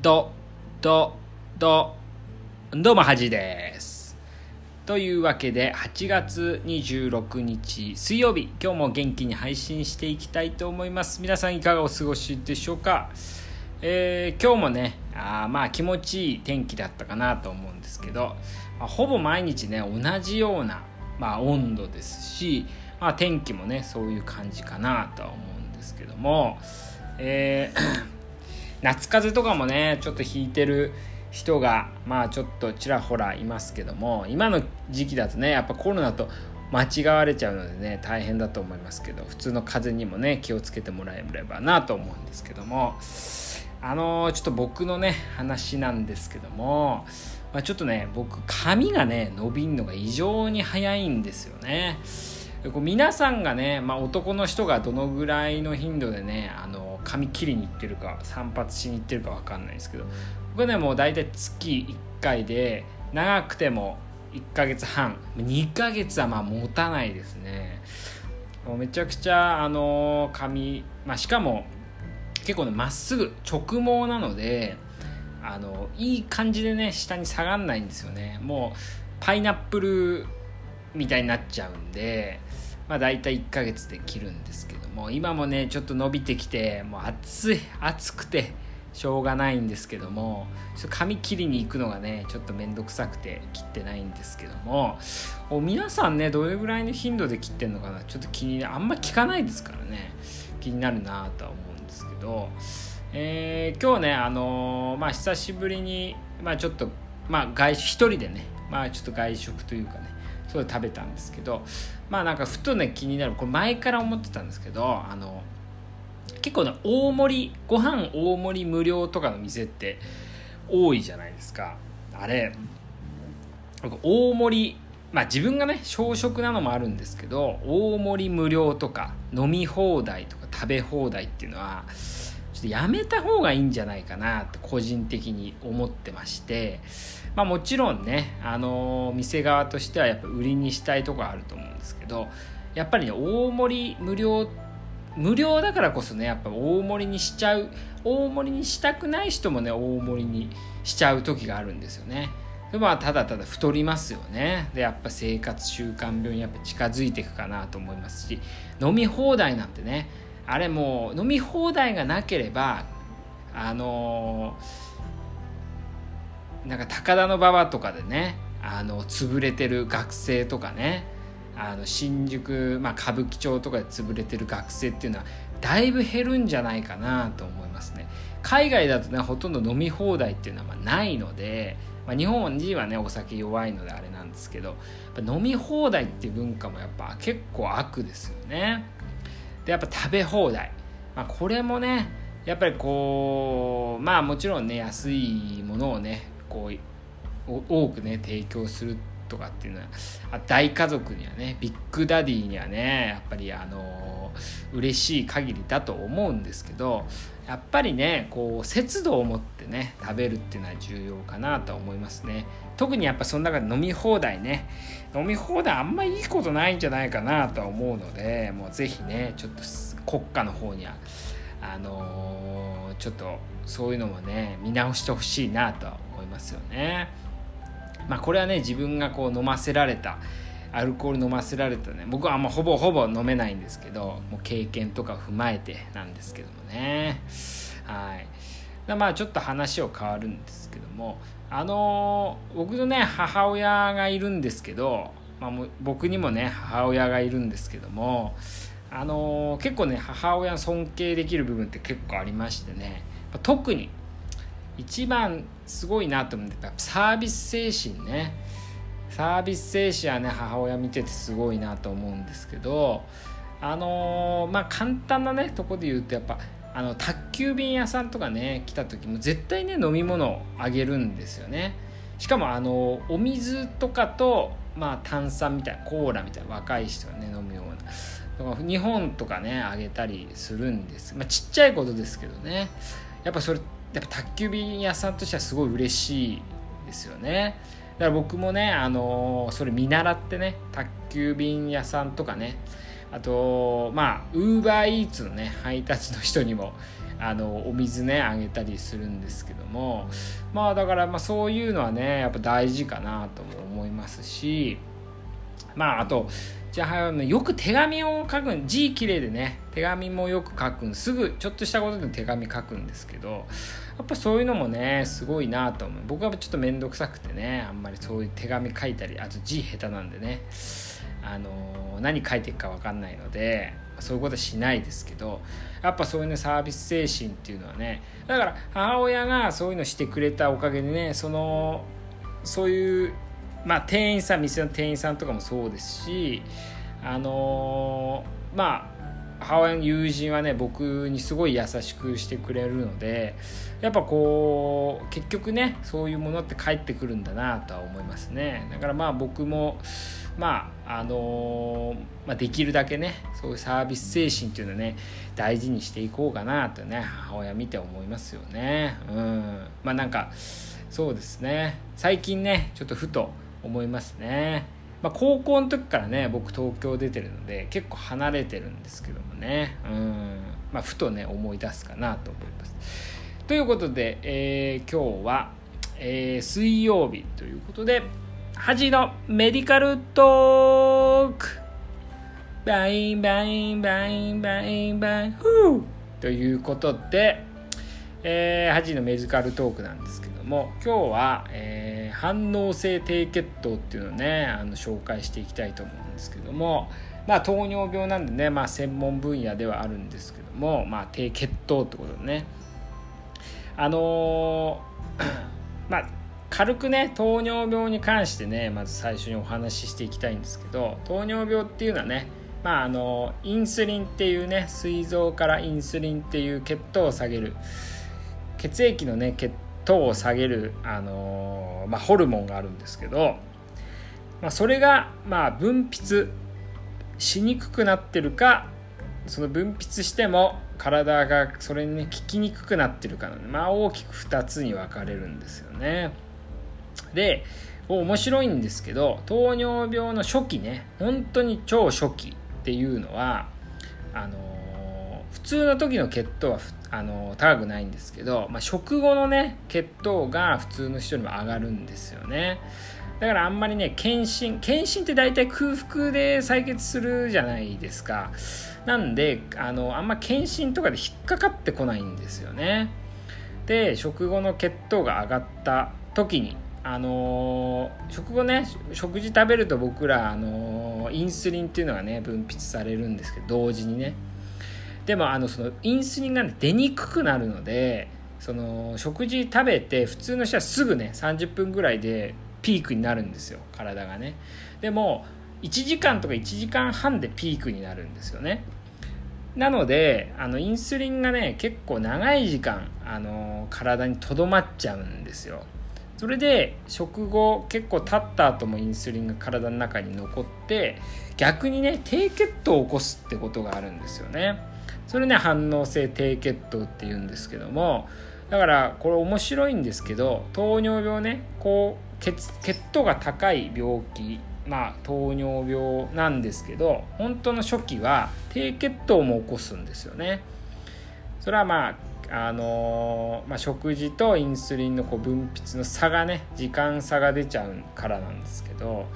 ど、ど、ど、どうもはじです。というわけで、8月26日水曜日、今日も元気に配信していきたいと思います。皆さんいかがお過ごしでしょうか？えー今日もねあまあ気持ちいい天気だったかなと思うんですけど、まあほぼ毎日ね同じような、まあ、温度ですし、まあ、天気もねそういう感じかなとは思うんですけども、えー 夏風邪とかもねちょっと引いてる人がまあちょっとちらほらいますけども今の時期だとねやっぱコロナと間違われちゃうのでね大変だと思いますけど普通の風邪にもね気をつけてもらえればなと思うんですけどもあのーちょっと僕のね話なんですけども、まあ、ちょっとね僕髪がね伸びんのが異常に早いんですよね。こう皆さんがね、まあ、男の人がどのぐらいの頻度でねあの髪切りに行ってるか散髪しに行ってるか分かんないですけど僕はねもう大体月1回で長くても1ヶ月半2ヶ月はまあ持たないですね。もうめちゃくちゃあの髪、まあ、しかも結構ねまっすぐ直毛なのであのいい感じでね下に下がんないんですよね。もうパイナップルみたいになっちゃうんでまあ大体1ヶ月で切るんですけども今もねちょっと伸びてきてもう暑い暑くてしょうがないんですけどもちょっと髪切りに行くのがねちょっと面倒くさくて切ってないんですけども皆さんねどれぐらいの頻度で切ってんのかなちょっと気にあんま聞かないですからね気になるなとは思うんですけど、えー今日ねあのーまあ久しぶりにまあちょっとまあ外一人でねまあちょっと外食というかねそういうの食べたんですけどまあなんかふとね気になるこれ前から思ってたんですけどあの結構ね大盛りご飯大盛り無料とかの店って多いじゃないですか。あれ大盛りまあ自分がね小食なのもあるんですけど大盛り無料とか飲み放題とか食べ放題っていうのはちょっとやめた方がいいんじゃないかなって個人的に思ってましてまあもちろんねあの店側としてはやっぱ売りにしたいとこあると思うんですけどやっぱりね大盛り無料無料だからこそねやっぱ大盛りにしちゃう大盛りにしたくない人もね大盛りにしちゃう時があるんですよね。でまあただただ太りますよね。でやっぱ生活習慣病にやっぱ近づいていくかなと思いますし飲み放題なんてねあれもう飲み放題がなければあのーなんか高田馬場とかでねあの潰れてる学生とかねあの新宿、まあ、歌舞伎町とかで潰れてる学生っていうのはだいぶ減るんじゃないかなと思いますね。海外だとねほとんど飲み放題っていうのはまないので、まあ、日本人はねお酒弱いのであれなんですけど飲み放題っていう文化もやっぱ結構悪ですよね。でやっぱ食べ放題、まあ、これもねやっぱりこうまあもちろんね安いものをねこう多くね提供するとかっていうのは大家族にはねビッグダディにはねやっぱりあの嬉しい限りだと思うんですけどやっぱりねこう節度を持ってね食べるっていうのは重要かなと思いますね特にやっぱその中で飲み放題ね飲み放題あんまいいことないんじゃないかなとは思うのでもうぜひねちょっと国家の方にはあのーちょっとそういうのもね見直してほしいなとは思いますよね。まあこれはね自分がこう飲ませられたアルコール飲ませられたね僕はあんまほぼほぼ飲めないんですけどもう経験とか踏まえてなんですけどもね。はい。でまあちょっと話を変わるんですけどもあのー僕のね母親がいるんですけど、まあ、も僕にもね母親がいるんですけどもあのー結構ね母親尊敬できる部分って結構ありましてね。特に一番すごいなと思ってやっぱサービス精神ね。サービス精神はね母親見ててすごいなと思うんですけどあのーまあ簡単なねとこで言うとやっぱあの宅急便屋さんとかね来た時も絶対ね飲み物をあげるんですよね。しかもあのお水とかと、まあ、炭酸みたいなコーラみたいな若い人がね飲むような。だか日本とかねあげたりするんです、まあ、ちっちゃいことですけどね。やっぱそれやっぱ宅急便屋さんとしてはすごい嬉しいですよね。だから僕もね、あのーそれ見習ってね宅急便屋さんとかねあとまあウーバーイーツのね配達の人にもあのお水ねあげたりするんですけども。まあだからまあそういうのはねやっぱ大事かなとも思いますし。まああとじゃあよく手紙を書く字綺麗でね。手紙もよく書くんすぐちょっとしたことで手紙書くんですけどやっぱそういうのもねすごいなと思う。僕はちょっと面倒くさくてねあんまりそういう手紙書いたりあと字下手なんでねあの何書いていくか分かんないのでそういうことはしないですけどやっぱそういうねサービス精神っていうのはねだから母親がそういうのしてくれたおかげでねそのそういうまあ店員さん店の店員さんとかもそうですしあのまあ母親の友人はね僕にすごい優しくしてくれるのでやっぱこう結局ねそういうものって返ってくるんだなとは思いますね。だからまあ僕もまああのまあ、できるだけねそういうサービス精神っていうのをね大事にしていこうかなとね母親見て思いますよね。うん。まあなんかそうですね。最近ねちょっとふと思いますね。まあ、高校の時からね僕東京出てるので結構離れてるんですけどもね。うん。まあ、ふとね思い出すかなと思います。ということで、えー、今日は、えー、水曜日ということで恥のメディカルトーク。バインバインバインバインバイ。ンフーということで、えー、恥のメディカルトークなんですけども今日は、えー、反応性低血糖っていうのをねあの紹介していきたいと思うんですけどもまあ糖尿病なんでね、まあ、専門分野ではあるんですけども、まあ、低血糖ってことね。あのー、まあ軽くね糖尿病に関してねまず最初にお話ししていきたいんですけど糖尿病っていうのはねまああのインスリンっていうね膵臓からインスリンっていう血糖を下げる血液のね血糖を下げる、あのまあ、ホルモンがあるんですけど、まあ、それがまあ分泌しにくくなってるかその分泌しても体がそれにね効きにくくなってるかの、まあ、大きく2つに分かれるんですよね。で面白いんですけど糖尿病の初期ね本当に超初期っていうのはあの普通の時の血糖はあの高くないんですけど、まあ、食後のね血糖が普通の人にも上がるんですよね。だからあんまりね検診検診って大体空腹で採血するじゃないですか。なんであのあんま検診とかで引っかかってこないんですよね。で食後の血糖が上がった時にあのー、食後ね食事食べると僕ら、あのー、インスリンっていうのがね分泌されるんですけど同時にね。でもあのそのインスリンが、ね、出にくくなるのでその食事食べて普通の人はすぐね30分ぐらいでピークになるんですよ体がね。でも1時間とか1時間半でピークになるんですよね。なのであのインスリンがね結構長い時間あの体にとどまっちゃうんですよ。それで食後結構経った後もインスリンが体の中に残って逆にね低血糖を起こすってことがあるんですよね。それね反応性低血糖っていうんですけどもだからこれ面白いんですけど糖尿病ねこう血血糖が高い病気まあ糖尿病なんですけど本当の初期は低血糖も起こすんですよね。それはまああのまあ、食事とインスリンのこう分泌の差がね時間差が出ちゃうからなんですけど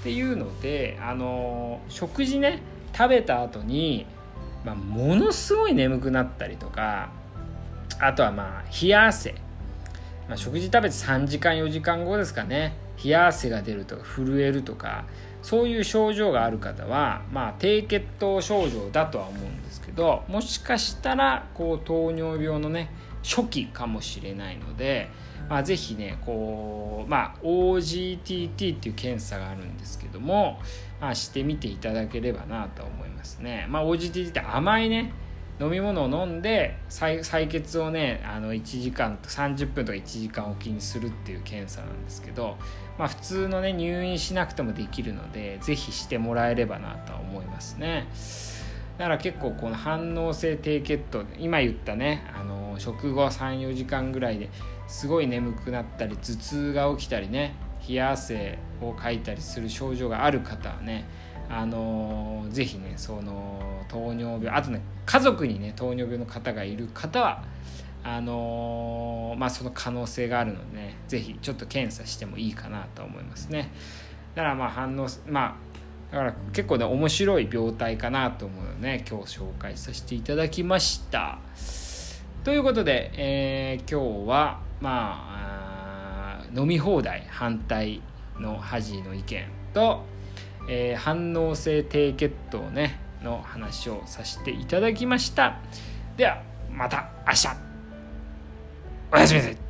っていうので、あの食事ね食べた後に、まあ、ものすごい眠くなったりとかあとはまあ冷や汗、まあ、食事食べて3時間4時間後ですかね。冷や汗が出るとか震えるとかそういう症状がある方は、まあ、低血糖症状だとは思うんですけどもしかしたらこう糖尿病のね初期かもしれないので、まあ、ぜひねこう、まあ、OGTT っていう検査があるんですけども、まあ、してみていただければなと思いますね。まあ、OGTT って甘いね飲み物を飲んで採血をねあの1時間と30分とか1時間おきにするっていう検査なんですけど、まあ、普通のね入院しなくてもできるので是非してもらえればなとは思いますねだから結構この反応性低血糖今言ったねあの食後34時間ぐらいですごい眠くなったり頭痛が起きたりね冷や汗をかいたりする症状がある方はねあのー、ぜひねその糖尿病あとね家族にね糖尿病の方がいる方はあのー、まあその可能性があるのでねぜひちょっと検査してもいいかなと思いますね。だからまあ反応まあだから結構ね面白い病態かなと思うのね。今日紹介させていただきました。ということで、えー、今日はまあ飲み放題反対の恥の意見と、えー、反応性低血糖ねの話をさせていただきました。ではまた明日。おやすみなさい。